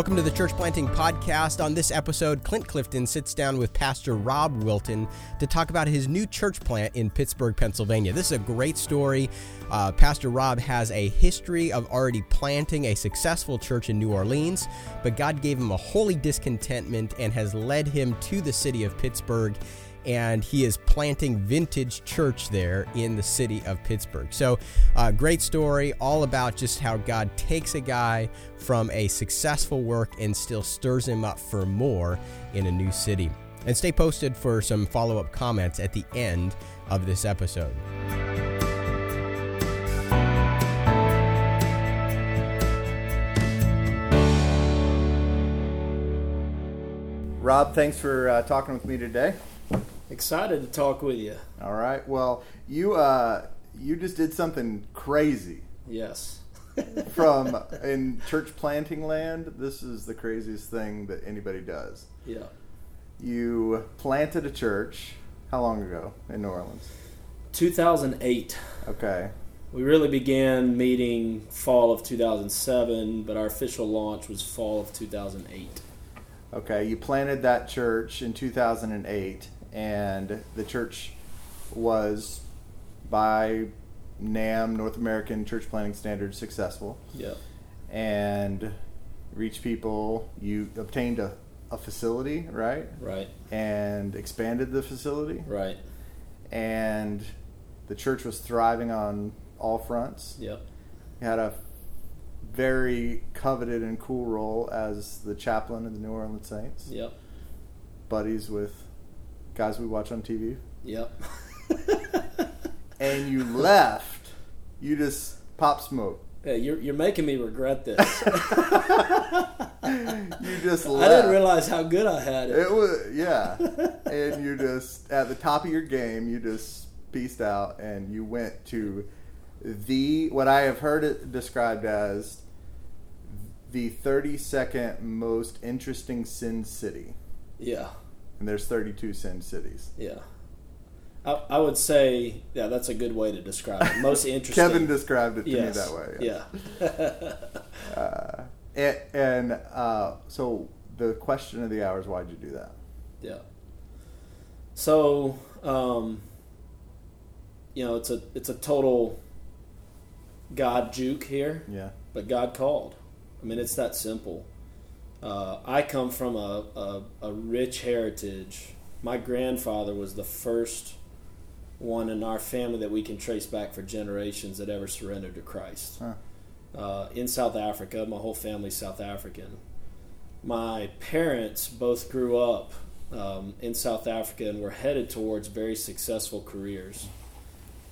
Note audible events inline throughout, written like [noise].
Welcome to the Church Planting Podcast. On this episode, Clint Clifton sits down with Pastor Rob Wilton to talk about his new church plant in Pittsburgh, Pennsylvania. This is a great story. Uh, Pastor Rob has a history of already planting a successful church in New Orleans, but God gave him a holy discontentment and has led him to the city of Pittsburgh and he is planting vintage church there in the city of Pittsburgh. So, uh, great story, all about just how God takes a guy from a successful work and still stirs him up for more in a new city. And stay posted for some follow up comments at the end of this episode. Rob, thanks for uh, talking with me today. Excited to talk with you. All right. Well, you uh, you just did something crazy. Yes. [laughs] From [laughs] in church planting land, this is the craziest thing that anybody does. Yeah. You planted a church. How long ago in New Orleans? 2008. Okay. We really began meeting fall of 2007, but our official launch was fall of 2008. Okay, you planted that church in 2008 and the church was by NAMB North American Church Planning Standards successful. Yeah. And reach people. You obtained a, a facility, right? Right. And expanded the facility. Right. And the church was thriving on all fronts. Yep. You had a very coveted and cool role as the chaplain of the New Orleans Saints. Yep. Buddies with guys we watch on TV. Yep. and you left. You just pop smoke. Yeah, you're, you're making me regret this. [laughs] you just left. I didn't realize how good I had it. It was yeah, and you just at the top of your game. You just pieced out and you went to the what I have heard it described as the 32nd most interesting Send city. Yeah and there's 32 Send cities. Yeah. I, I would say, yeah, that's a good way to describe it. Most [laughs] interesting. Kevin described it to yes. me that way. Yes. Yeah. [laughs] uh, and, and uh, so the question of the hour is why'd you do that? Yeah. So, um, you know, it's a it's a total God juke here. Yeah. But God called. I mean, it's that simple. Uh, I come from a, a, a, rich heritage. My grandfather was the first one in our family that we can trace back for generations that ever surrendered to Christ. Huh. Uh, in South Africa, my whole family's South African. My parents both grew up um, in South Africa and were headed towards very successful careers.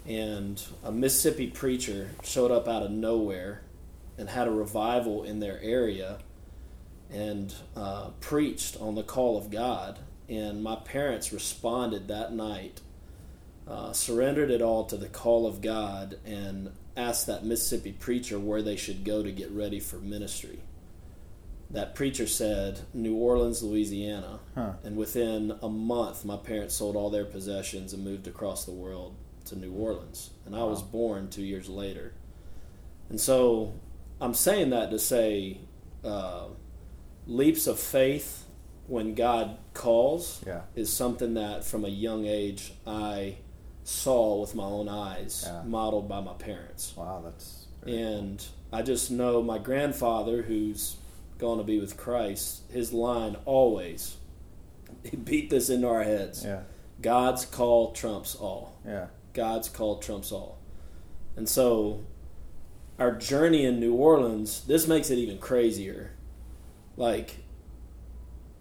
And a Mississippi preacher showed up out of nowhere and had a revival in their area and uh, preached on the call of God. And my parents responded that night, uh, surrendered it all to the call of God, and asked that Mississippi preacher where they should go to get ready for ministry. That preacher said, New Orleans, Louisiana. Huh. And within a month, my parents sold all their possessions and moved across the world to New Orleans. And I wow. was born two years later. And so I'm saying that to say, uh, leaps of faith when God calls yeah. is something that from a young age I saw with my own eyes, yeah. modeled by my parents. Wow, that's and cool. I just know my grandfather, who's going to be with Christ, his line always [laughs] he beat this into our heads. Yeah. God's call trumps all. Yeah. God's call trumps all. And so our journey in New Orleans, this makes it even crazier like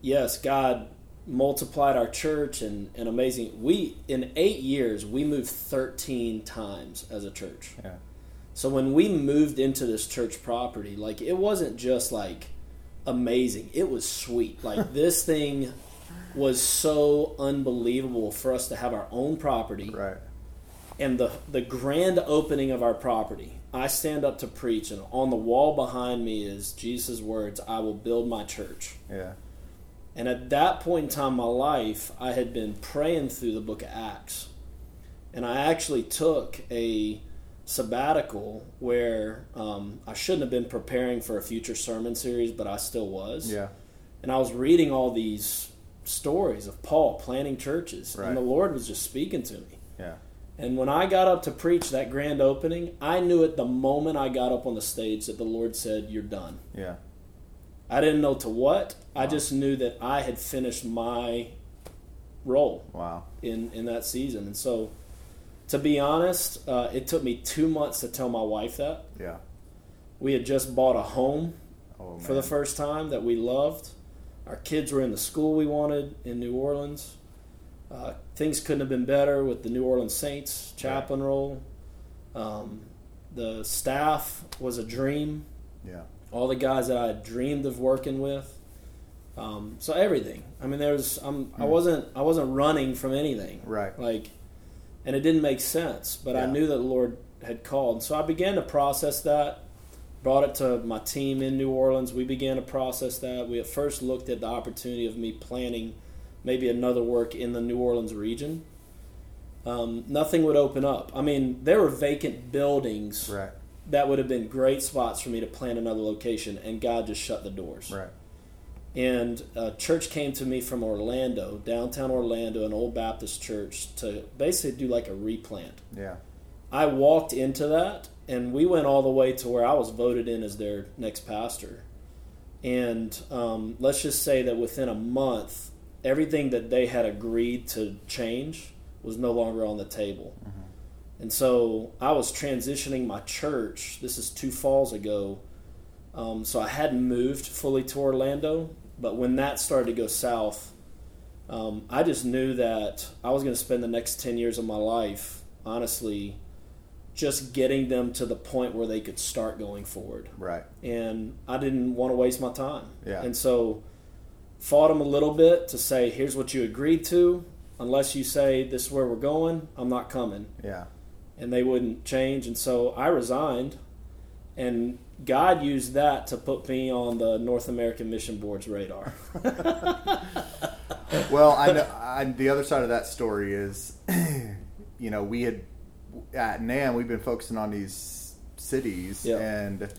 yes god multiplied our church and, and amazing. We in eight years we moved 13 times as a church. Yeah. so when we moved into this church property like it wasn't just like amazing. It was sweet. [laughs] Like this thing was so unbelievable for us to have our own property right. and the the grand opening of our property I stand up to preach, and on the wall behind me is Jesus' words, I will build my church. Yeah. And at that point in time in my life, I had been praying through the book of Acts. And I actually took a sabbatical where um, I shouldn't have been preparing for a future sermon series, but I still was. Yeah. And I was reading all these stories of Paul planting churches, Right. and the Lord was just speaking to me. And when I got up to preach that grand opening, I knew it the moment I got up on the stage that the Lord said, You're done. Yeah. I didn't know to what. I just knew that I had finished my role Wow. in, in that season. And so, to be honest, uh, it took me two months to tell my wife that. Yeah. We had just bought a home Oh, for the first time that we loved. Our kids were in the school we wanted in New Orleans. Uh, things couldn't have been better with the New Orleans Saints chaplain role. Um, the staff was a dream. Yeah. All the guys that I dreamed of working with. Um, so everything. I mean, there was. I'm, I Hmm. wasn't. I wasn't running from anything. Right. Like, and it didn't make sense. But I knew that the Lord had called. So I began to process that. Brought it to my team in New Orleans. We began to process that. We at first looked at the opportunity of me planning maybe another work in the New Orleans region. Um, nothing would open up. I mean, there were vacant buildings Right. that would have been great spots for me to plant another location, and God just shut the doors. Right. And a church came to me from Orlando, downtown Orlando, an old Baptist church, to basically do like a replant. Yeah. I walked into that, and we went all the way to where I was voted in as their next pastor. And um, let's just say that within a month, everything that they had agreed to change was no longer on the table. And so I was transitioning my church. This is two falls ago. Um, so I hadn't moved fully to Orlando. But when that started to go south, um, I just knew that I was going to spend the next 10 years of my life, honestly, just getting them to the point where they could start going forward. Right. And I didn't want to waste my time. Yeah. And so fought them a little bit to say, here's what you agreed to. Unless you say this is where we're going, I'm not coming Yeah. and they wouldn't change. And so I resigned, and God used that to put me on the North American Mission Board's radar. [laughs] [laughs] well, I know I, the other side of that story is, [clears throat] you know, we had at NAMB we've been focusing on these cities, Yeah. and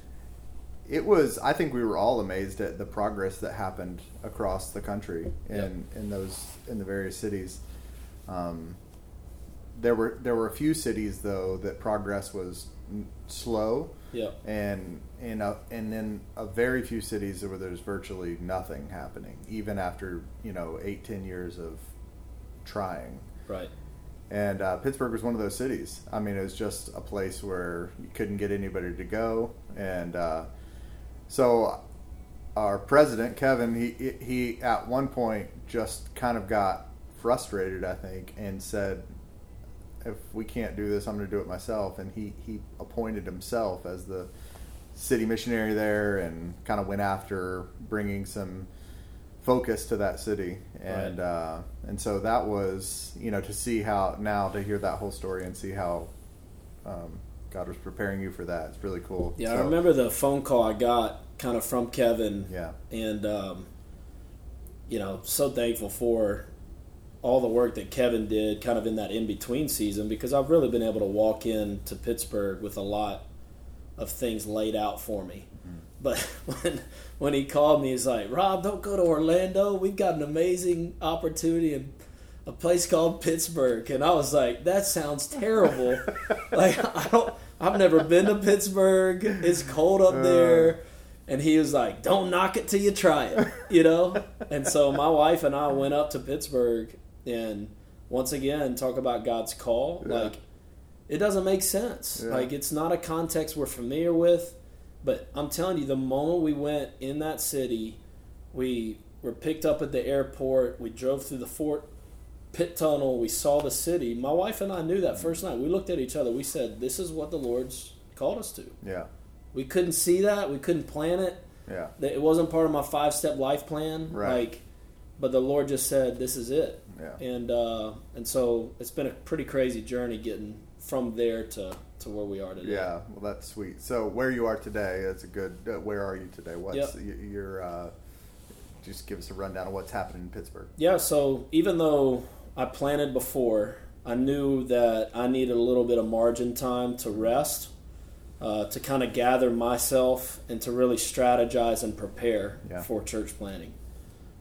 it was. I think we were all amazed at the progress that happened across the country in in those in the various cities. Um, there were there were a few cities though that progress was slow, yeah, and in a, and in a very few cities where there's virtually nothing happening, even after you know eight ten years of trying. right. And uh, Pittsburgh was one of those cities. I mean, it was just a place where you couldn't get anybody to go, and uh, so our president Kevin, he he at one point just kind of got frustrated, I think, and said, "If we can't do this, I'm going to do it myself." And he he appointed himself as the city missionary there, and kind of went after bringing some focus to that city and Right. uh, and so that was you know to see how now to hear that whole story and see how um, God was preparing you for that. It's really cool. Yeah, I remember the phone call I got kind of from Kevin, yeah. And um, you know, so thankful for all the work that Kevin did, kind of in that in between season, because I've really been able to walk into Pittsburgh with a lot of things laid out for me. But [laughs] when when he called me, he's like, "Rob, don't go to Orlando. We've got an amazing opportunity in a place called Pittsburgh." And I was like, "That sounds terrible. [laughs] like I don't. I've never been to Pittsburgh. It's cold up uh. there." And he was like, "Don't knock it till you try it," you know. and so my wife and I went up to Pittsburgh, and once again, talk about God's call. Yeah. Like, it doesn't make sense. Yeah. Like, it's not a context we're familiar with. But I'm telling you, the moment we went in that city, we were picked up at the airport. We drove through the Fort Pitt Tunnel. We saw the city. My wife and I knew that first night. We looked at each other. We said, "This is what the Lord's called us to." yeah We couldn't see that. We couldn't plan it. yeah It wasn't part of my five step life plan. Right. Like, but the Lord just said, "This is it." yeah And uh, and so it's been a pretty crazy journey getting from there to to where we are today. yeah well that's sweet so where you are today that's a good uh, where are you today what's Yep. y- your uh, just give us a rundown of what's happening in Pittsburgh Yeah, so even though I planted before, I knew that I needed a little bit of margin time to rest, uh, to kind of gather myself, and to really strategize and prepare Yeah. for church planning.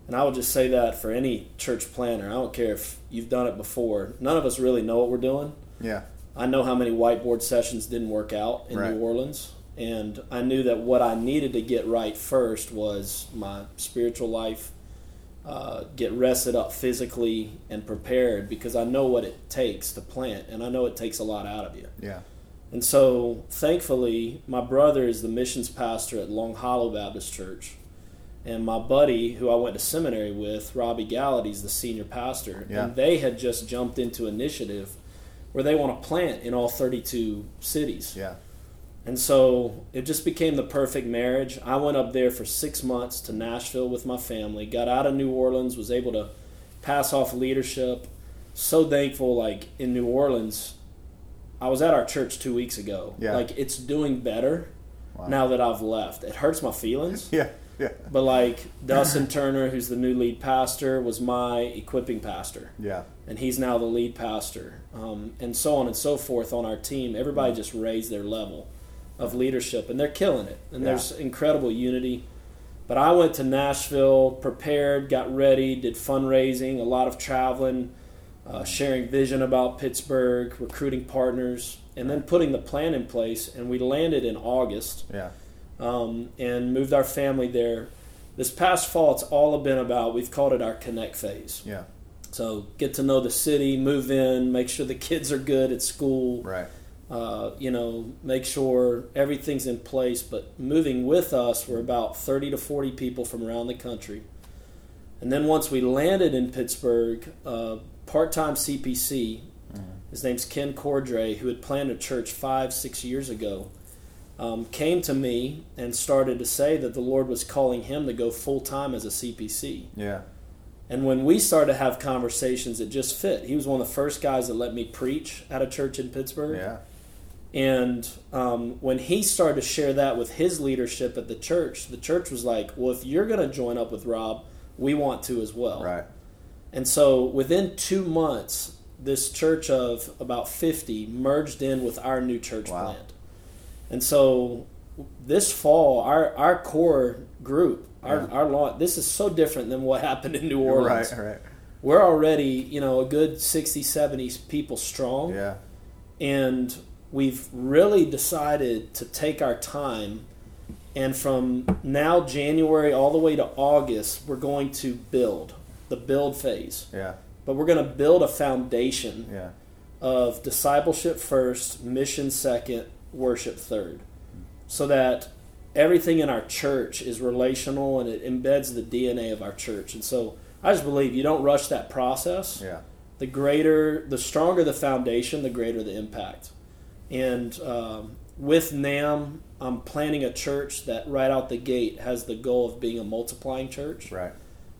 And I would just say that for any church planner, I don't care if you've done it before. None of us really know what we're doing. Yeah. I know how many whiteboard sessions didn't work out in Right. New Orleans, and I knew that what I needed to get right first was my spiritual life, uh, get rested up physically and prepared because I know what it takes to plant, and I know it takes a lot out of you. Yeah. And so, thankfully, my brother is the missions pastor at Long Hollow Baptist Church. And my buddy, who I went to seminary with, Robbie Gallaty, is the senior pastor. Yeah. And they had just jumped into initiative where they want to plant in all 32 cities. Yeah. And so it just became the perfect marriage. I went up there for six months to Nashville with my family, got out of New Orleans, was able to pass off leadership. So thankful, like in New Orleans, I was at our church two weeks ago. Yeah. Like it's doing better Wow. now that I've left. It hurts my feelings. [laughs] Yeah. Yeah. But like Dustin Turner, who's the new lead pastor, was my equipping pastor Yeah. and he's now the lead pastor, um, and so on and so forth on our team. Everybody just raised their level of leadership, and they're killing it. And Yeah. there's incredible unity. But I went to Nashville, prepared, got ready, did fundraising, a lot of traveling, uh, sharing vision about Pittsburgh, recruiting partners, and then putting the plan in place. And we landed in August Yeah. um, and moved our family there. This past fall, it's all been about, we've called it our connect phase. Yeah. So get to know the city, move in, make sure the kids are good at school. Right. Uh, you know, make sure everything's in place. But moving with us, we're about 30 to 40 people from around the country. And then once we landed in Pittsburgh, uh, part-time CPC, his name's Ken Cordray, who had planned a church five, six years ago, um, came to me and started to say that the Lord was calling him to go full-time as a CPC. Yeah. And when we started to have conversations, it just fit. He was one of the first guys that let me preach at a church in Pittsburgh. Yeah. And um, when he started to share that with his leadership at the church, the church was like, well, if you're going to join up with Rob, we want to as well. Right. And so within two months, this church of about 50 merged in with our new church Wow. plant. And so this fall, our, our core group, our, Yeah. our this is so different than what [laughs] happened in New Orleans Right. Right. we're already you know a good 60 70 people strong Yeah. and we've really decided to take our time and from now january all the way to august we're going to build the build phase Yeah. but we're going to build a foundation Yeah. of discipleship first mission second worship third so that everything in our church is relational and it embeds the dna of our church and so i just believe you don't rush that process Yeah. the greater, the stronger the foundation, the greater the impact. And um, with NAMB, I'm planning a church that right out the gate has the goal of being a multiplying church. Right.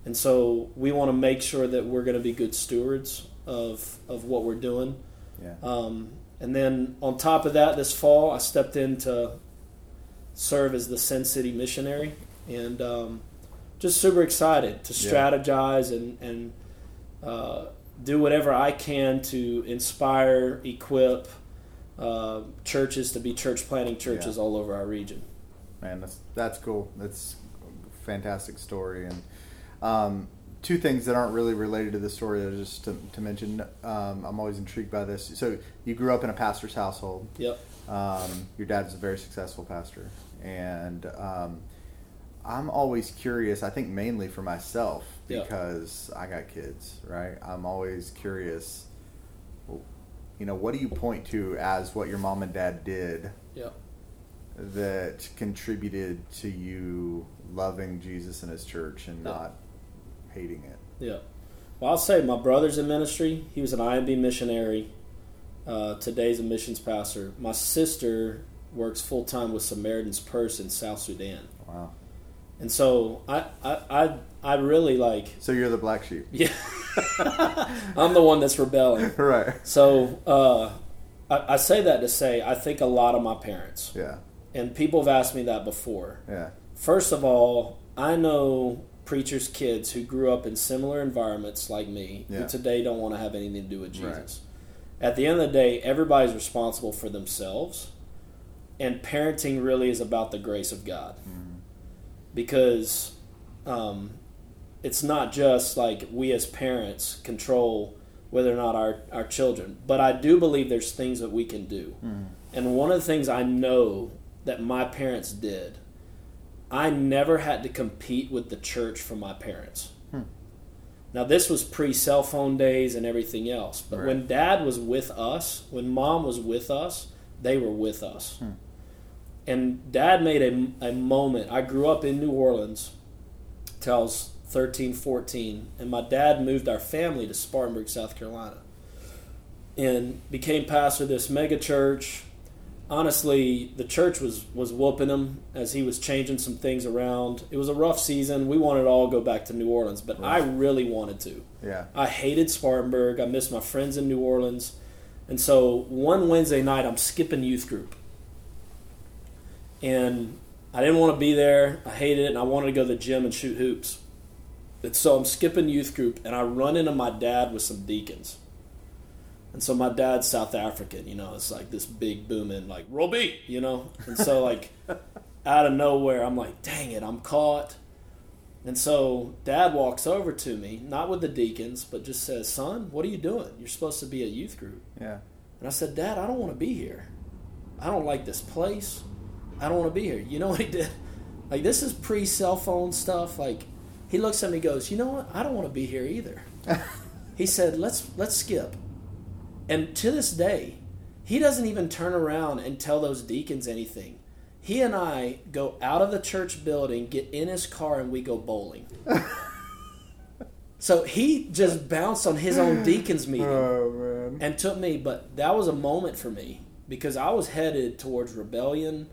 And so we want to make sure that we're going to be good stewards of, of what we're doing. Yeah. Um, and then on top of that, this fall, I stepped in to serve as the Send City missionary. And um, just super excited to Yeah. strategize and, and uh, do whatever I can to inspire, equip uh, churches to be church planting churches Yeah. all over our region. Man, that's that's cool. That's a fantastic story. And um, two things that aren't really related to the story, that just to, to mention. Um, I'm always intrigued by this. So you grew up in a pastor's household. Yep. Um, your dad is a very successful pastor, and um, I'm always curious. I think mainly for myself because I got kids, right? I'm always curious. You know, what do you point to as what your mom and dad did that contributed to you loving Jesus and His church and Yeah. not hating it? Yeah. Well, I'll say my brother's in ministry. He was an IMB missionary. Uh, today's a missions pastor. My sister works full time with Samaritan's Purse in South Sudan. Wow. And so I, I, I, I really like, So you're the black sheep, yeah, [laughs] I'm the one that's rebelling. right? So uh, I, I say that to say I think a lot of my parents, Yeah, and people have asked me that before. yeah, First of all, I know preachers' kids who grew up in similar environments like me Yeah. who today don't want to have anything to do with Right. Jesus. at the end of the day, everybody's responsible for themselves, and parenting really is about the grace of God, because um, it's not just like we as parents control whether or not our, our children, but I do believe there's things that we can do, hmm. and one of the things I know that my parents did, I never had to compete with the church for my parents. Hmm. Now this was pre cell phone days and everything else. But Right. when dad was with us, when mom was with us, they were with us. Hmm. And dad made a, a moment. I grew up in New Orleans was 13, 14, and my dad moved our family to Spartanburg, South Carolina. And became pastor of this mega church. Honestly, the church was was whooping him as he was changing some things around. It was a rough season. We wanted to all go back to New Orleans, but I really wanted to. Yeah. I hated Spartanburg. I missed my friends in New Orleans. And so one Wednesday night, I'm skipping youth group. And I didn't want to be there. I hated it, and I wanted to go to the gym and shoot hoops. And so I'm skipping youth group, and I run into my dad with some deacons. And so my dad's South African, you know, it's like this big booming, like, Robbie, you know? And so, like, [laughs] out of nowhere, I'm like, dang it, I'm caught. And so dad walks over to me, not with the deacons, but just says, Son, what are you doing? You're supposed to be at youth group. Yeah. And I said, Dad, I don't want to be here. I don't like this place. I don't want to be here. You know what he did? Like, this is pre cell phone stuff. Like, he looks at me and goes, You know what? I don't want to be here either. [laughs] he said, Let's let's skip. And to this day, he doesn't even turn around and tell those deacons anything. He and I go out of the church building, get in his car, and we go bowling. [laughs] so he just bounced on his own deacons oh, meeting Oh and took me but that was a moment for me because i was headed towards rebellion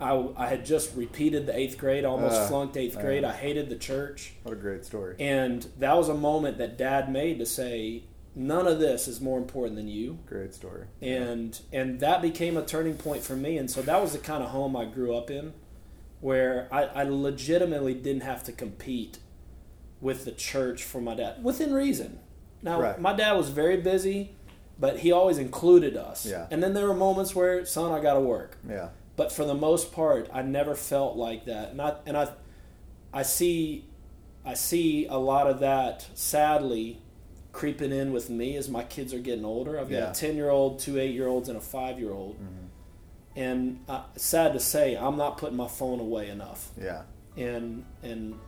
i, I had just repeated the eighth grade almost Uh, flunked eighth uh. grade i hated the church What a great story. and that was a moment that dad made to say none of this is more important than you Great story. and and that became a turning point for me and so that was the kind of home i grew up in where i, I legitimately didn't have to compete with the church for my dad within reason now Right. my dad was very busy but he always included us Yeah. and then there were moments where son i gotta work Yeah. But for the most part i never felt like that. And i and i i see i see a lot of that sadly creeping in with me as my kids are getting older. I've got Yeah. a 10 year old two 8 year olds and a 5 year old and uh, sad to say i'm not putting my phone away enough. Yeah. and and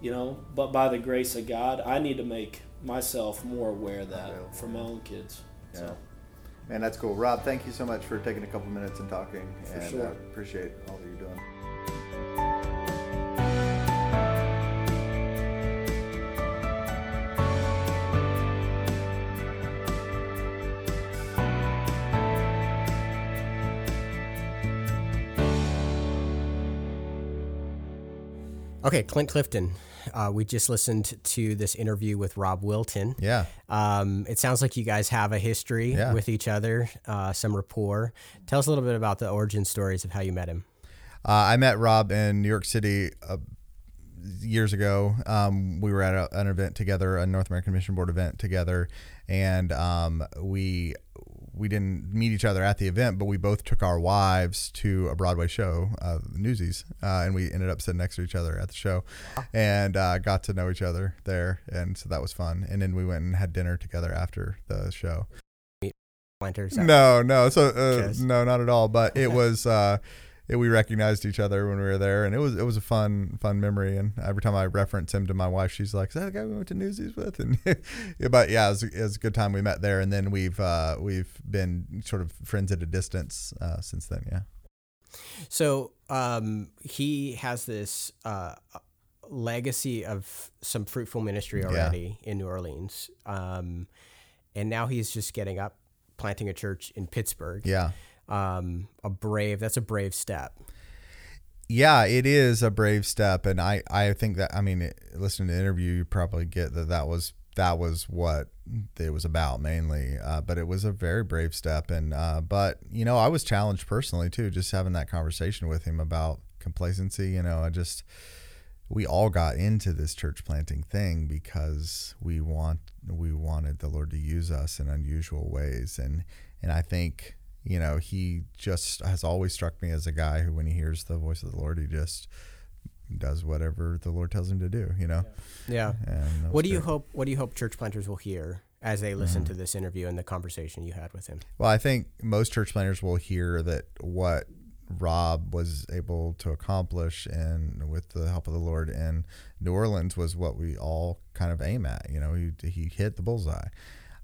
you know but by the grace of god i need to make myself more aware of that for my own kids. Yeah. so Man, that's cool. Rob, thank you so much for taking a couple minutes and talking. For and sure. uh, appreciate all that you're doing. Okay, Clint Clifton. Uh, we just listened to this interview with Rob Wilton. Yeah. Um, it sounds like you guys have a history Yeah. with each other, uh, some rapport. Tell us a little bit about the origin stories of how you met him. Uh, I met Rob in New York City uh, years ago. Um, we were at a, an event together, a North American Mission Board event together, and um, we we didn't meet each other at the event, but we both took our wives to a Broadway show, uh, Newsies, uh, and we ended up sitting next to each other at the show, and uh, got to know each other there, and so that was fun. And then we went and had dinner together after the show. Planters. No, no. So uh, no, not at all. But it was uh, it, we recognized each other when we were there, and it was it was a fun fun memory. And every time I reference him to my wife, she's like, "Is that the guy we went to Newsies with?" [laughs] And yeah, but yeah, it was, it was a good time. We met there, and then we've uh, we've been sort of friends at a distance uh, since then. Yeah. So um, he has this uh, legacy of some fruitful ministry Yeah. already in New Orleans, um, and now he's just getting up, planting a church in Pittsburgh. Yeah. Um, a brave. That's a brave step. Yeah, it is a brave step, and I, I think that I mean, listening to the interview, you probably get that that was that was what it was about mainly. Uh, but it was a very brave step, and uh, but you know, I was challenged personally too, just having that conversation with him about complacency. You know, I just we all got into this church planting thing because we want we wanted the Lord to use us in unusual ways and and I think you know he just has always struck me as a guy who when he hears the voice of the Lord he just does whatever the Lord tells him to do you know Yeah. and What do you hope? What do you hope church planters will hear as they listen to this interview and the conversation you had with him? Well, I think most church planters will hear that what Rob was able to accomplish and with the help of the Lord in New Orleans was what we all kind of aim at. You know, he, he hit the bullseye.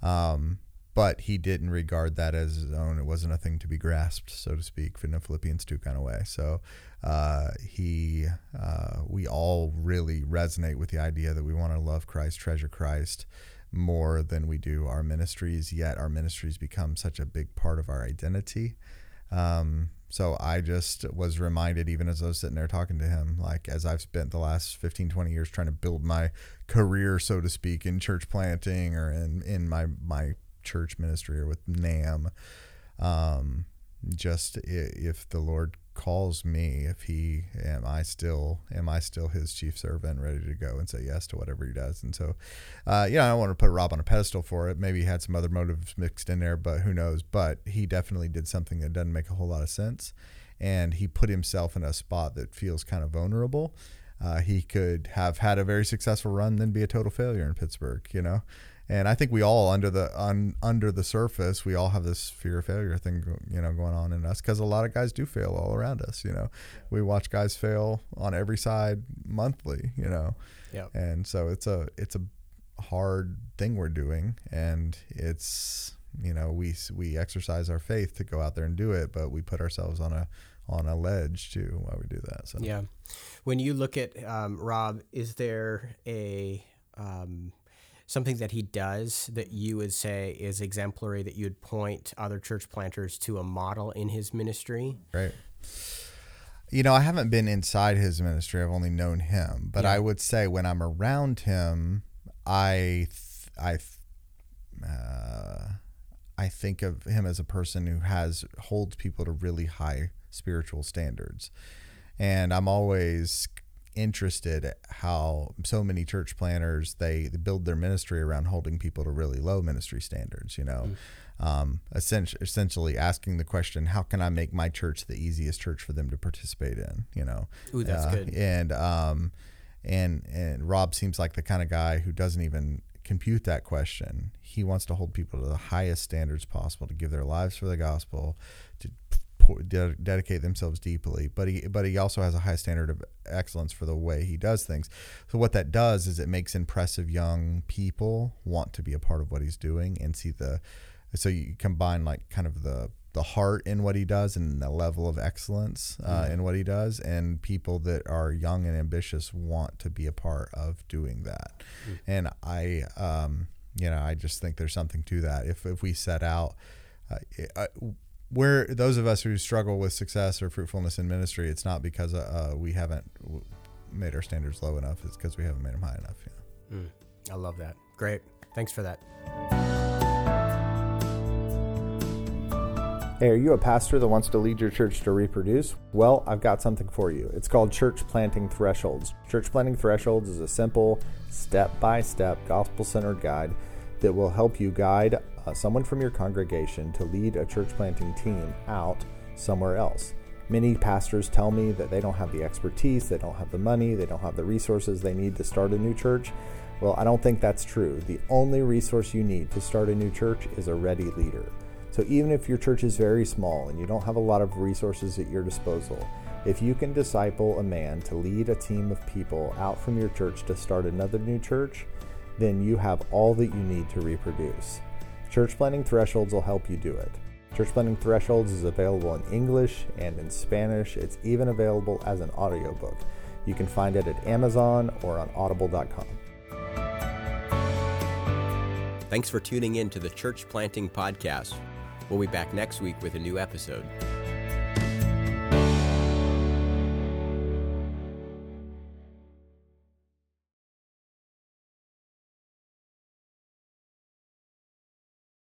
Um, but he didn't regard that as his own. It wasn't a thing to be grasped, so to speak, in a Philippians 2 kind of way. So uh, he, uh, we all really resonate with the idea that we want to love Christ, treasure Christ more than we do our ministries, yet our ministries become such a big part of our identity. Um, so I just was reminded, even as I was sitting there talking to him, like as I've spent the last 15, 20 years trying to build my career, so to speak, in church planting or in, in my, my church ministry or with NAMB, um, just if the Lord calls me, if he am I still am I still his chief servant, ready to go and say yes to whatever he does. And so, uh, yeah, I don't want to put Rob on a pedestal for it. Maybe he had some other motives mixed in there, but who knows? But he definitely did something that doesn't make a whole lot of sense, and he put himself in a spot that feels kind of vulnerable. Uh, he could have had a very successful run, then be a total failure in Pittsburgh, you know. And I think we all under the un, under the surface, we all have this fear of failure thing, you know, going on in us because a lot of guys do fail all around us. You know, we watch guys fail on every side monthly. You know, Yeah. and so it's a it's a hard thing we're doing, and it's you know we we exercise our faith to go out there and do it, but we put ourselves on a on a ledge too while we do that. So Yeah. When you look at um, Rob, is there a um, something that he does that you would say is exemplary that you'd point other church planters to a model in his ministry? Right. You know, I haven't been inside his ministry. I've only known him, but Yeah. I would say when I'm around him, I, th- I, th- uh, I think of him as a person who has holds people to really high spiritual standards, and I'm always interested at how so many church planners they, they build their ministry around holding people to really low ministry standards. You know, um, essentially, essentially asking the question, how can I make my church the easiest church for them to participate in? You know, Ooh, that's Uh, good. And um, and and Rob seems like the kind of guy who doesn't even compute that question. He wants to hold people to the highest standards possible, to give their lives for the gospel, to pour, de- dedicate themselves deeply. But he but he also has a high standard of excellence for the way he does things. So what that does is it makes impressive young people want to be a part of what he's doing and see the. So you combine like kind of the the heart in what he does and the level of excellence uh, in what he does, and people that are young and ambitious want to be a part of doing that. And I, um, you know, I just think there's something to that. If if we set out, uh, uh, where those of us who struggle with success or fruitfulness in ministry, it's not because uh, uh, we haven't made our standards low enough. It's because we haven't made them high enough. You know? I love that. Great. Thanks for that. Hey, are you a pastor that wants to lead your church to reproduce? Well, I've got something for you. It's called Church Planting Thresholds. Church Planting Thresholds is a simple, step by step, gospel centered guide that will help you guide uh, someone from your congregation to lead a church planting team out somewhere else. Many pastors tell me that they don't have the expertise, they don't have the money, they don't have the resources they need to start a new church. Well, I don't think that's true. The only resource you need to start a new church is a ready leader. So even if your church is very small and you don't have a lot of resources at your disposal, if you can disciple a man to lead a team of people out from your church to start another new church, then you have all that you need to reproduce. Church Planting Thresholds will help you do it. Church Planting Thresholds is available in English and in Spanish. It's even available as an audiobook. You can find it at Amazon or on audible.com. Thanks for tuning in to the Church Planting Podcast. We'll be back next week with a new episode.